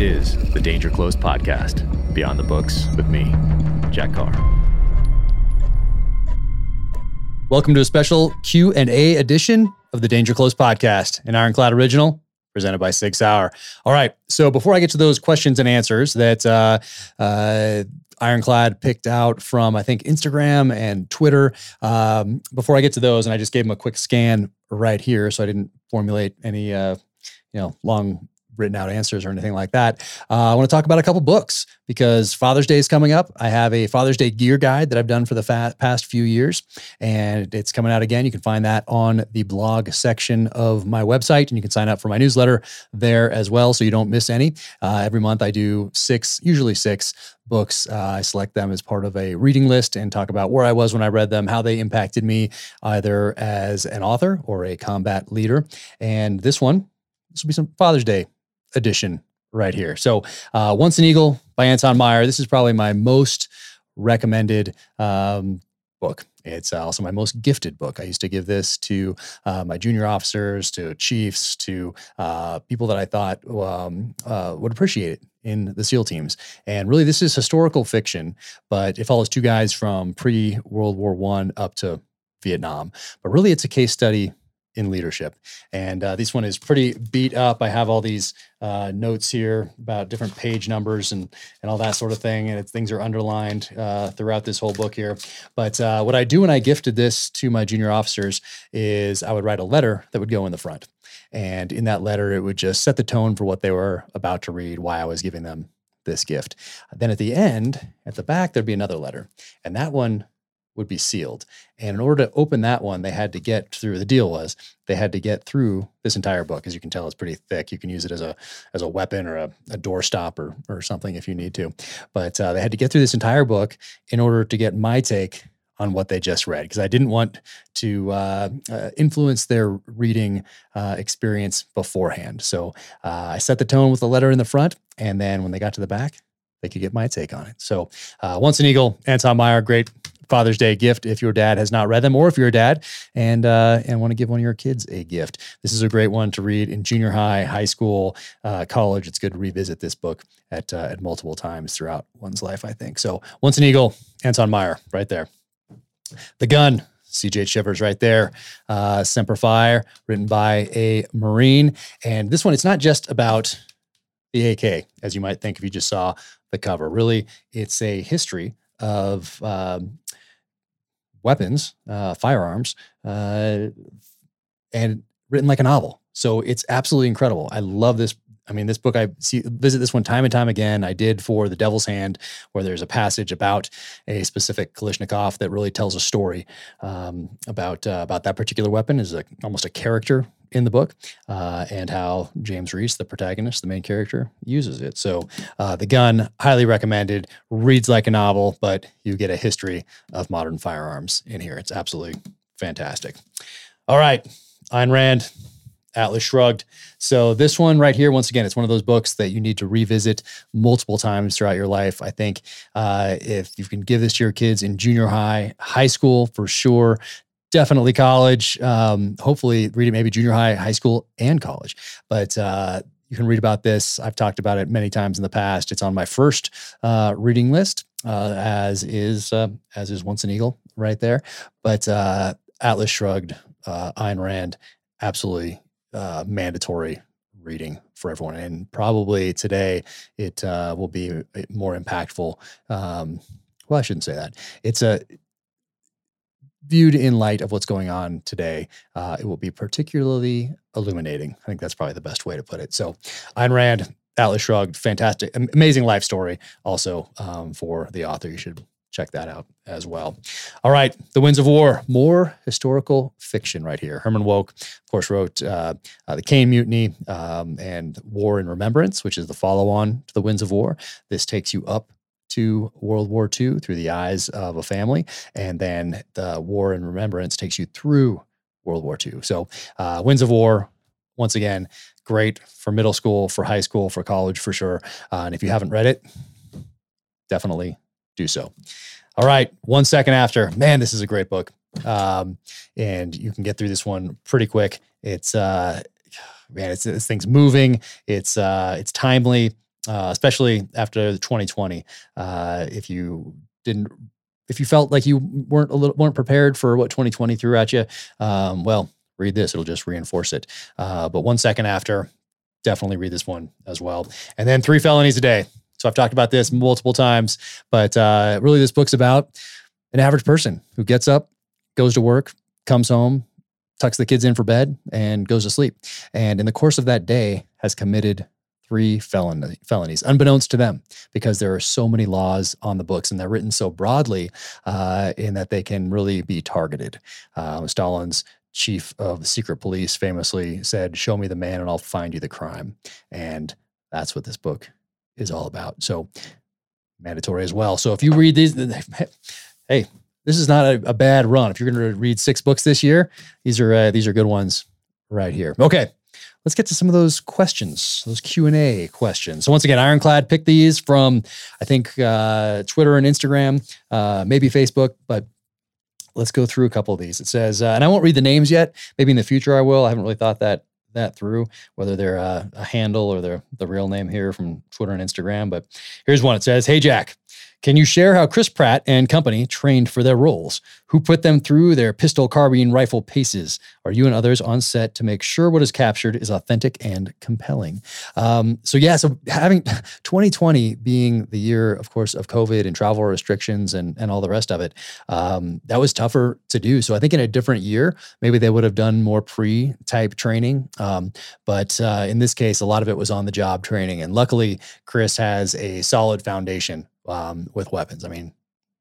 is the Danger Close podcast, Beyond the Books with me, Jack Carr. Welcome to a special Q&A edition of the Danger Close podcast, an Ironclad original presented by Sig Sauer. All right, so before I get to those questions and answers that uh, uh, Ironclad picked out from, I think, Instagram and Twitter, um, before I get to those, and I just gave them a quick scan right here, so I didn't formulate any, uh, you know, long written out answers or anything like that. Uh, I want to talk about a couple books because Father's Day is coming up. I have a Father's Day gear guide that I've done for the fa- past few years, and it's coming out again. You can find that on the blog section of my website, and you can sign up for my newsletter there as well so you don't miss any. Uh, every month I do six, usually six books. Uh, I select them as part of a reading list and talk about where I was when I read them, how they impacted me either as an author or a combat leader. And this one, this will be some Father's Day edition right here. So, uh, Once an Eagle by Anton Myrer. This is probably my most recommended um, book. It's also my most gifted book. I used to give this to uh, my junior officers, to chiefs, to uh, people that I thought um, uh, would appreciate it in the SEAL teams. And really, this is historical fiction, but it follows two guys from pre World War One up to Vietnam. But really, it's a case study in leadership. And uh, this one is pretty beat up. I have all these uh, notes here about different page numbers and and all that sort of thing, and things are underlined uh, throughout this whole book here. But uh, what I do when I gifted this to my junior officers is I would write a letter that would go in the front, and in that letter it would just set the tone for what they were about to read, why I was giving them this gift. Then at the end, at the back, there'd be another letter, and that one would be sealed. And in order to open that one, they had to get through. The deal was they had to get through this entire book. As you can tell, it's pretty thick. You can use it as a as a weapon or a, a door stopper or something if you need to. But uh, they had to get through this entire book in order to get my take on what they just read because I didn't want to uh, uh, influence their reading uh, experience beforehand. So uh, I set the tone with the letter in the front, and then when they got to the back, they could get my take on it. So, uh, Once an Eagle, Anton Myrer, great Father's Day gift if your dad has not read them, or if you're a dad and uh, and want to give one of your kids a gift. This is a great one to read in junior high, high school, uh, college. It's good to revisit this book at uh, at multiple times throughout one's life. I think so. Once an Eagle, Anton Myrer, right there. The Gun, CJ Chivers right there. Uh, Semper Fi, written by a Marine. And this one, it's not just about the AK, as you might think if you just saw the cover. Really, it's a history of um, weapons, uh, firearms, uh, and written like a novel. So it's absolutely incredible. I love this. I mean, this book, I see, visit this one time and time again. I did for The Devil's Hand, where there's a passage about a specific Kalashnikov that really tells a story um, about uh, about that particular weapon. is almost a character in the book, uh, and how James Reese, the protagonist, the main character, uses it. So, uh, The Gun, highly recommended, reads like a novel, but you get a history of modern firearms in here. It's absolutely fantastic. All right, Ayn Rand, Atlas Shrugged. So, this one right here, once again, it's one of those books that you need to revisit multiple times throughout your life. I think uh, if you can give this to your kids in junior high, high school for sure, definitely college. Um, hopefully, read it maybe junior high, high school, and college. But uh, you can read about this. I've talked about it many times in the past. It's on my first uh, reading list, uh, as is uh, as is Once an Eagle right there. But uh, Atlas Shrugged, uh, Ayn Rand, absolutely mandatory reading for everyone. And probably today it will be more impactful. Um, well, I shouldn't say that. It's a viewed in light of what's going on today, uh, it will be particularly illuminating. I think that's probably the best way to put it. So, Ayn Rand, Atlas Shrugged, fantastic, amazing life story. Also, um, for the author, you should check that out as well. All right, The Winds of War, more historical fiction right here. Herman Wouk, of course, wrote uh, uh, The Caine Mutiny um, and War and Remembrance, which is the follow on to The Winds of War. This takes you up to World War II through the eyes of a family. And then the War and Remembrance takes you through World War II. So, uh, Winds of War, once again, great for middle school, for high school, for college, for sure. Uh, and if you haven't read it, definitely do so. All right, one second after, man, this is a great book. Um, and you can get through this one pretty quick. It's, uh, man, it's this thing's moving. It's uh, it's timely uh, especially after 2020. Uh, if you didn't, if you felt like you weren't a little weren't prepared for what 2020 threw at you, um, well, read this; it'll just reinforce it. Uh, but one second after, definitely read this one as well. And then three felonies a day. So I've talked about this multiple times, but uh, really, this book's about an average person who gets up, goes to work, comes home, tucks the kids in for bed, and goes to sleep. And in the course of that day, has committed three felon- felonies, unbeknownst to them, because there are so many laws on the books and they're written so broadly uh, in that they can really be targeted. Uh, Stalin's chief of the secret police famously said, Show me the man and I'll find you the crime. And that's what this book is all about. So, mandatory as well. So, if you read these, hey, this is not a, a bad run. If you're going to read six books this year, these are uh, these are good ones right here. Okay, let's get to some of those questions, those Q and A questions. So once again, Ironclad picked these from I think uh, Twitter and Instagram, uh, maybe Facebook, but let's go through a couple of these. It says, uh, and I won't read the names yet. Maybe in the future I will. I haven't really thought that that through whether they're a, a handle or they're the real name here from Twitter and Instagram. But here's one. It says, "Hey Jack." Can you share how Chris Pratt and company trained for their roles? Who put them through their pistol carbine rifle paces? Are you and others on set to make sure what is captured is authentic and compelling? Um, so, yeah, so having 2020 being the year, of course, of COVID and travel restrictions and, and all the rest of it, um, that was tougher to do. So, I think in a different year, maybe they would have done more pre type training. Um, but uh, in this case, a lot of it was on the job training. And luckily, Chris has a solid foundation um, with weapons. I mean,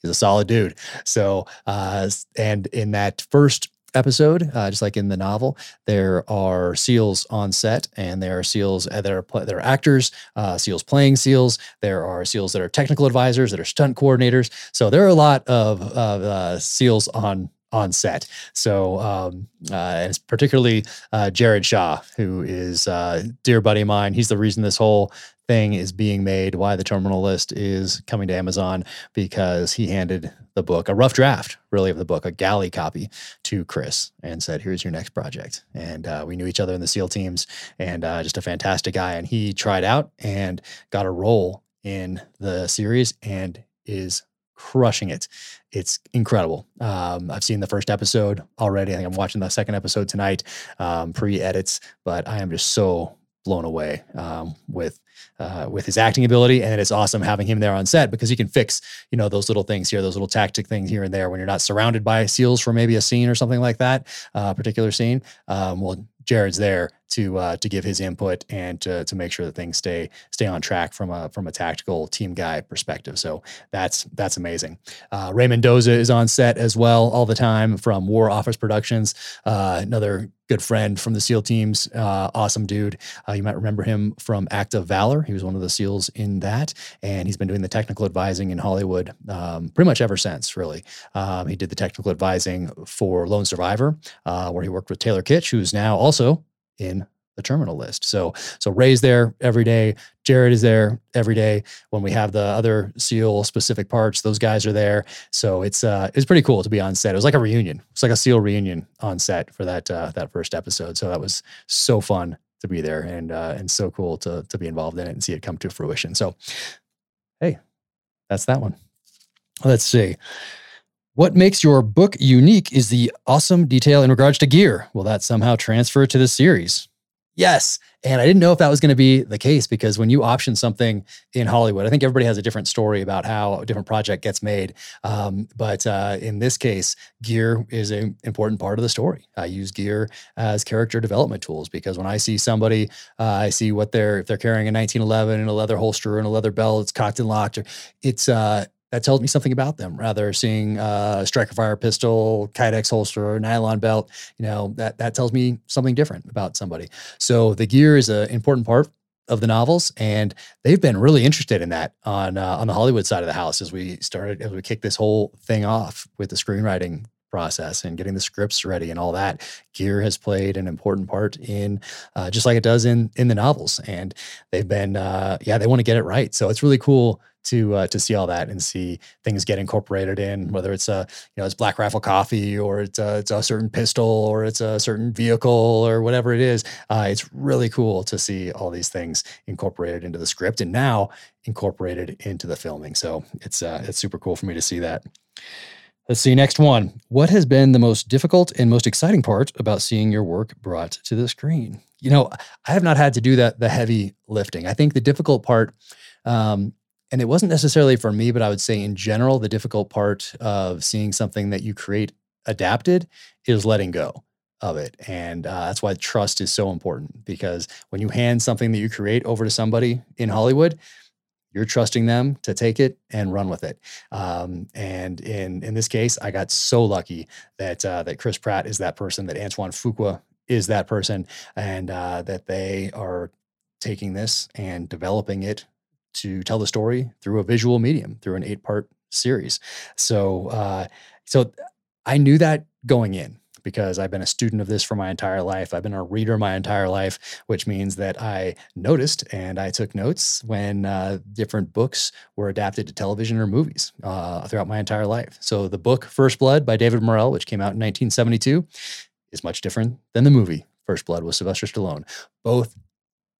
he's a solid dude. So, uh, and in that first episode, uh, just like in the novel, there are seals on set, and there are seals uh, that are there are actors, uh, seals playing seals. There are seals that are technical advisors, that are stunt coordinators. So there are a lot of, of uh, seals on on set. So, um, uh, and particularly uh, Jared Shaw, who is dear buddy of mine. He's the reason this whole thing is being made, why the terminal list is coming to Amazon, because he handed the book, a rough draft, really, of the book, a galley copy to Chris and said, Here's your next project. And uh, we knew each other in the SEAL teams and uh, just a fantastic guy. And he tried out and got a role in the series and is crushing it. It's incredible. Um, I've seen the first episode already. I think I'm watching the second episode tonight, um, pre edits, but I am just so blown away um, with uh, with his acting ability, and it's awesome having him there on set because he can fix you know those little things here, those little tactic things here and there when you're not surrounded by seals for maybe a scene or something like that, uh, particular scene. Um, well, Jared's there to uh, to give his input and to, to make sure that things stay stay on track from a from a tactical team guy perspective. So that's that's amazing. Uh, Mendoza is on set as well all the time from War Office Productions. Uh, another good friend from the SEAL teams, uh, awesome dude. Uh, you might remember him from Act of Valor. He was one of the SEALs in that, and he's been doing the technical advising in Hollywood um, pretty much ever since. Really, um, he did the technical advising for Lone Survivor, uh, where he worked with Taylor Kitsch, who's now also in the terminal list. So so Ray's there every day. Jared is there every day. When we have the other SEAL specific parts, those guys are there. So it's uh it's pretty cool to be on set. It was like a reunion. It's like a SEAL reunion on set for that uh, that first episode. So that was so fun to be there and uh, and so cool to to be involved in it and see it come to fruition. So hey, that's that one. Let's see. What makes your book unique is the awesome detail in regards to gear. Will that somehow transfer to the series? Yes. And I didn't know if that was going to be the case because when you option something in Hollywood, I think everybody has a different story about how a different project gets made. Um, but uh, in this case, gear is an important part of the story. I use gear as character development tools because when I see somebody, uh, I see what they're if they're carrying a 1911 and a leather holster and a leather belt, it's cocked and locked. Or it's uh, that tells me something about them. Rather, seeing a striker fire pistol, Kydex holster, nylon belt, you know, that that tells me something different about somebody. So the gear is an important part of the novels, and they've been really interested in that on uh, on the Hollywood side of the house as we started as we kicked this whole thing off with the screenwriting process and getting the scripts ready and all that gear has played an important part in uh, just like it does in in the novels and they've been uh, yeah they want to get it right so it's really cool to uh, to see all that and see things get incorporated in, whether it's a you know it's Black Rifle Coffee or it's a, it's a certain pistol or it's a certain vehicle or whatever it is. Uh, it's really cool to see all these things incorporated into the script and now incorporated into the filming. So it's uh, it's super cool for me to see that. Let's see, next one. What has been the most difficult and most exciting part about seeing your work brought to the screen? You know, I have not had to do that the heavy lifting. I think the difficult part, um, and it wasn't necessarily for me, but I would say in general, the difficult part of seeing something that you create adapted is letting go of it. And uh, that's why trust is so important because when you hand something that you create over to somebody in Hollywood, you're trusting them to take it and run with it. Um, and in in this case, I got so lucky that uh, that Chris Pratt is that person, that Antoine Fuqua is that person, and uh, that they are taking this and developing it to tell the story through a visual medium, through an eight part series. So, uh, so I knew that going in because I've been a student of this for my entire life. I've been a reader my entire life, which means that I noticed and I took notes when uh, different books were adapted to television or movies uh, throughout my entire life. So the book First Blood by David Morrell, which came out in 1972, is much different than the movie First Blood with Sylvester Stallone. Both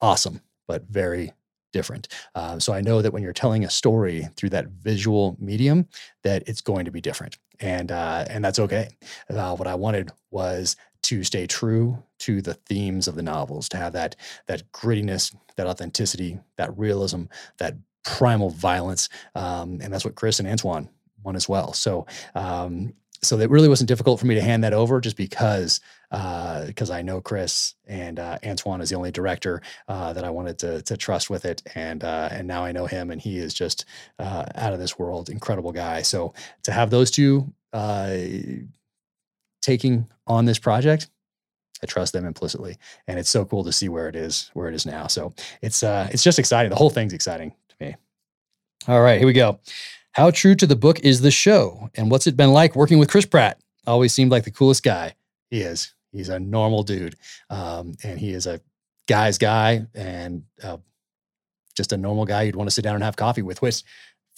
awesome, but very different. Uh, so I know that when you're telling a story through that visual medium, that it's going to be different, and uh, and that's okay. Uh, what I wanted was to stay true to the themes of the novels, to have that that grittiness, that authenticity, that realism, that primal violence, um, and that's what Chris and Antoine want as well. So um, so it really wasn't difficult for me to hand that over just because because uh, I know Chris and uh, Antoine is the only director uh, that I wanted to to trust with it, and uh, and now I know him, and he is just uh, out of this world, incredible guy. So to have those two uh, taking on this project, I trust them implicitly, and it's so cool to see where it is where it is now. So it's it's just exciting. The whole thing's exciting to me. All right, here we go. How true to the book is the show, and what's it been like working with Chris Pratt? Always seemed like the coolest guy. He is. He's a normal dude, um, and he is a guy's guy and uh, just a normal guy you'd want to sit down and have coffee with. Which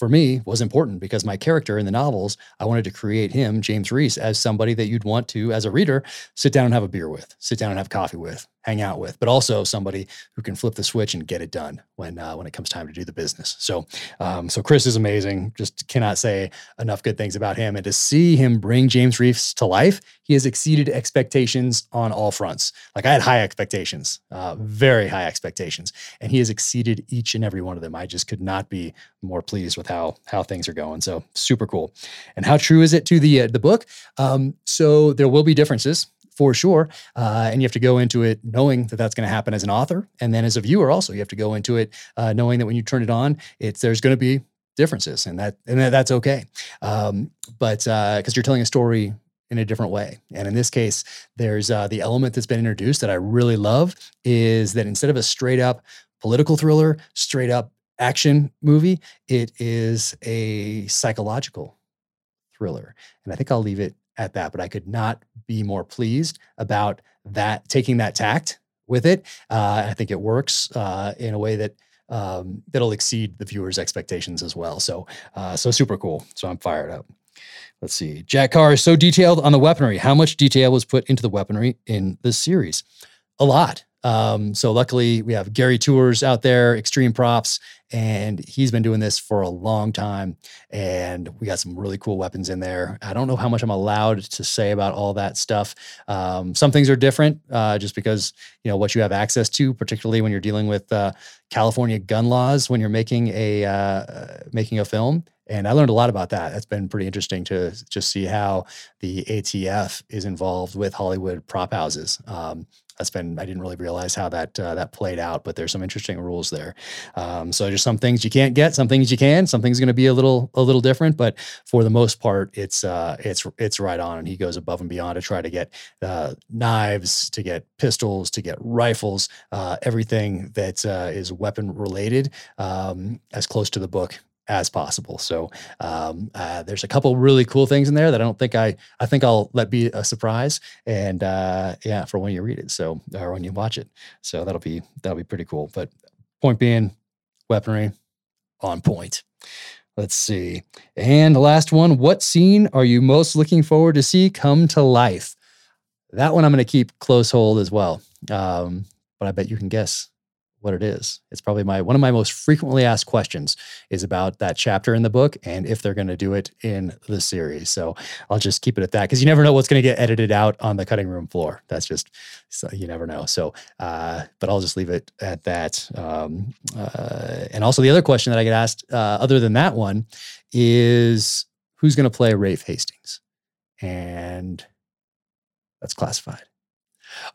for me was important because my character in the novels, I wanted to create him, James Reese, as somebody that you'd want to, as a reader, sit down and have a beer with, sit down and have coffee with, hang out with, but also somebody who can flip the switch and get it done when uh, when it comes time to do the business. So, um, so Chris is amazing. Just cannot say enough good things about him. And to see him bring James Reese to life, he has exceeded expectations on all fronts. Like I had high expectations, uh, very high expectations, and he has exceeded each and every one of them. I just could not be more pleased with how how things are going. So super cool. And how true is it to the uh, the book? Um, so there will be differences for sure. Uh, and you have to go into it knowing that that's going to happen as an author, and then as a viewer also, you have to go into it uh, knowing that when you turn it on, it's there's going to be differences, and that and that's okay. Um, but because uh, you're telling a story in a different way. And in this case, there's uh, the element that's been introduced that I really love is that instead of a straight up political thriller, straight up action movie, it is a psychological thriller. And I think I'll leave it at that, but I could not be more pleased about that, taking that tact with it. Uh, I think it works uh, in a way that um, that'll exceed the viewer's expectations as well. So, uh, so super cool. So I'm fired up. Let's see. Jack Carr is so detailed on the weaponry. How much detail was put into the weaponry in this series? A lot. Um, so luckily we have Gary Tours out there, Extreme Props, and he's been doing this for a long time. And we got some really cool weapons in there. I don't know how much I'm allowed to say about all that stuff. Um, some things are different, uh, just because you know what you have access to, particularly when you're dealing with uh, California gun laws when you're making a uh, making a film. And I learned a lot about that. That's been pretty interesting to just see how the ATF is involved with Hollywood prop houses. Um, that's been I didn't really realize how that uh, that played out, but there's some interesting rules there. Um, so there's some things you can't get, some things you can. Something's going to be a little a little different, but for the most part, it's uh, it's it's right on. And he goes above and beyond to try to get uh, knives, to get pistols, to get rifles, uh, everything that uh, is weapon related, um, as close to the book as possible. So um, uh, there's a couple really cool things in there that I don't think I I think I'll let be a surprise. And uh, yeah, for when you read it, so or when you watch it, so that'll be that'll be pretty cool. But point being, weaponry on point. Let's see. And last one What scene are you most looking forward to see come to life? That one I'm going to keep close hold as well. Um, but I bet you can guess what it is. It's probably my one of my most frequently asked questions is about that chapter in the book and if they're going to do it in the series. So I'll just keep it at that because you never know what's going to get edited out on the cutting room floor. That's just so you never know. So, uh, but I'll just leave it at that. Um, uh, and also the other question that I get asked, uh, other than that one, is who's going to play Raife Hastings, and that's classified.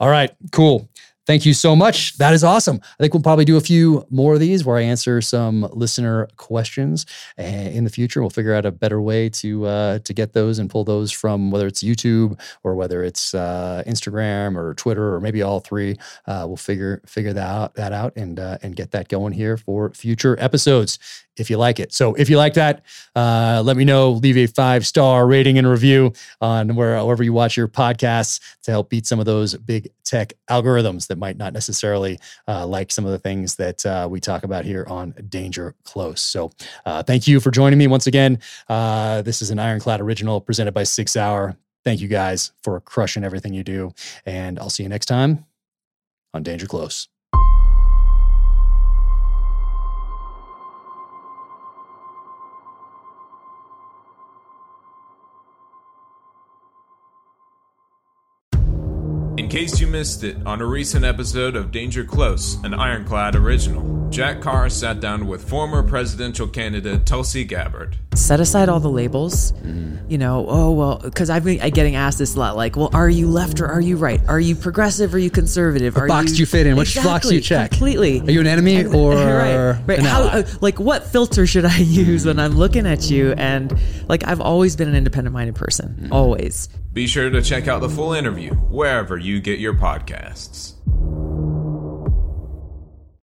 All right, cool. Thank you so much. That is awesome. I think we'll probably do a few more of these where I answer some listener questions in the future. We'll figure out a better way to uh, to get those and pull those from whether it's YouTube or whether it's uh, Instagram or Twitter or maybe all three. Uh, we'll figure figure that out, that out and uh, and get that going here for future episodes if you like it. So if you like that, uh, let me know. Leave a five star rating and review on where, wherever you watch your podcasts to help beat some of those big tech algorithms that might not necessarily uh, like some of the things that uh, we talk about here on Danger Close. So uh, thank you for joining me once again. Uh, this is an Ironclad original presented by Sig Sauer. Thank you guys for crushing everything you do. And I'll see you next time on Danger Close. In case you missed it, on a recent episode of Danger Close, an Ironclad original, Jack Carr sat down with former presidential candidate Tulsi Gabbard. Set aside all the labels. Mm. You know, oh, well, because I've been getting asked this a lot like, well, are you left or are you right? Are you progressive or are you conservative? What are box you, do you fit in? Which exactly, box do you check? Completely. Are you an enemy or right, right. An How, uh, like, what filter should I use when I'm looking at you? And like, I've always been an independent minded person, mm. always. Be sure to check out the full interview wherever you get your podcasts.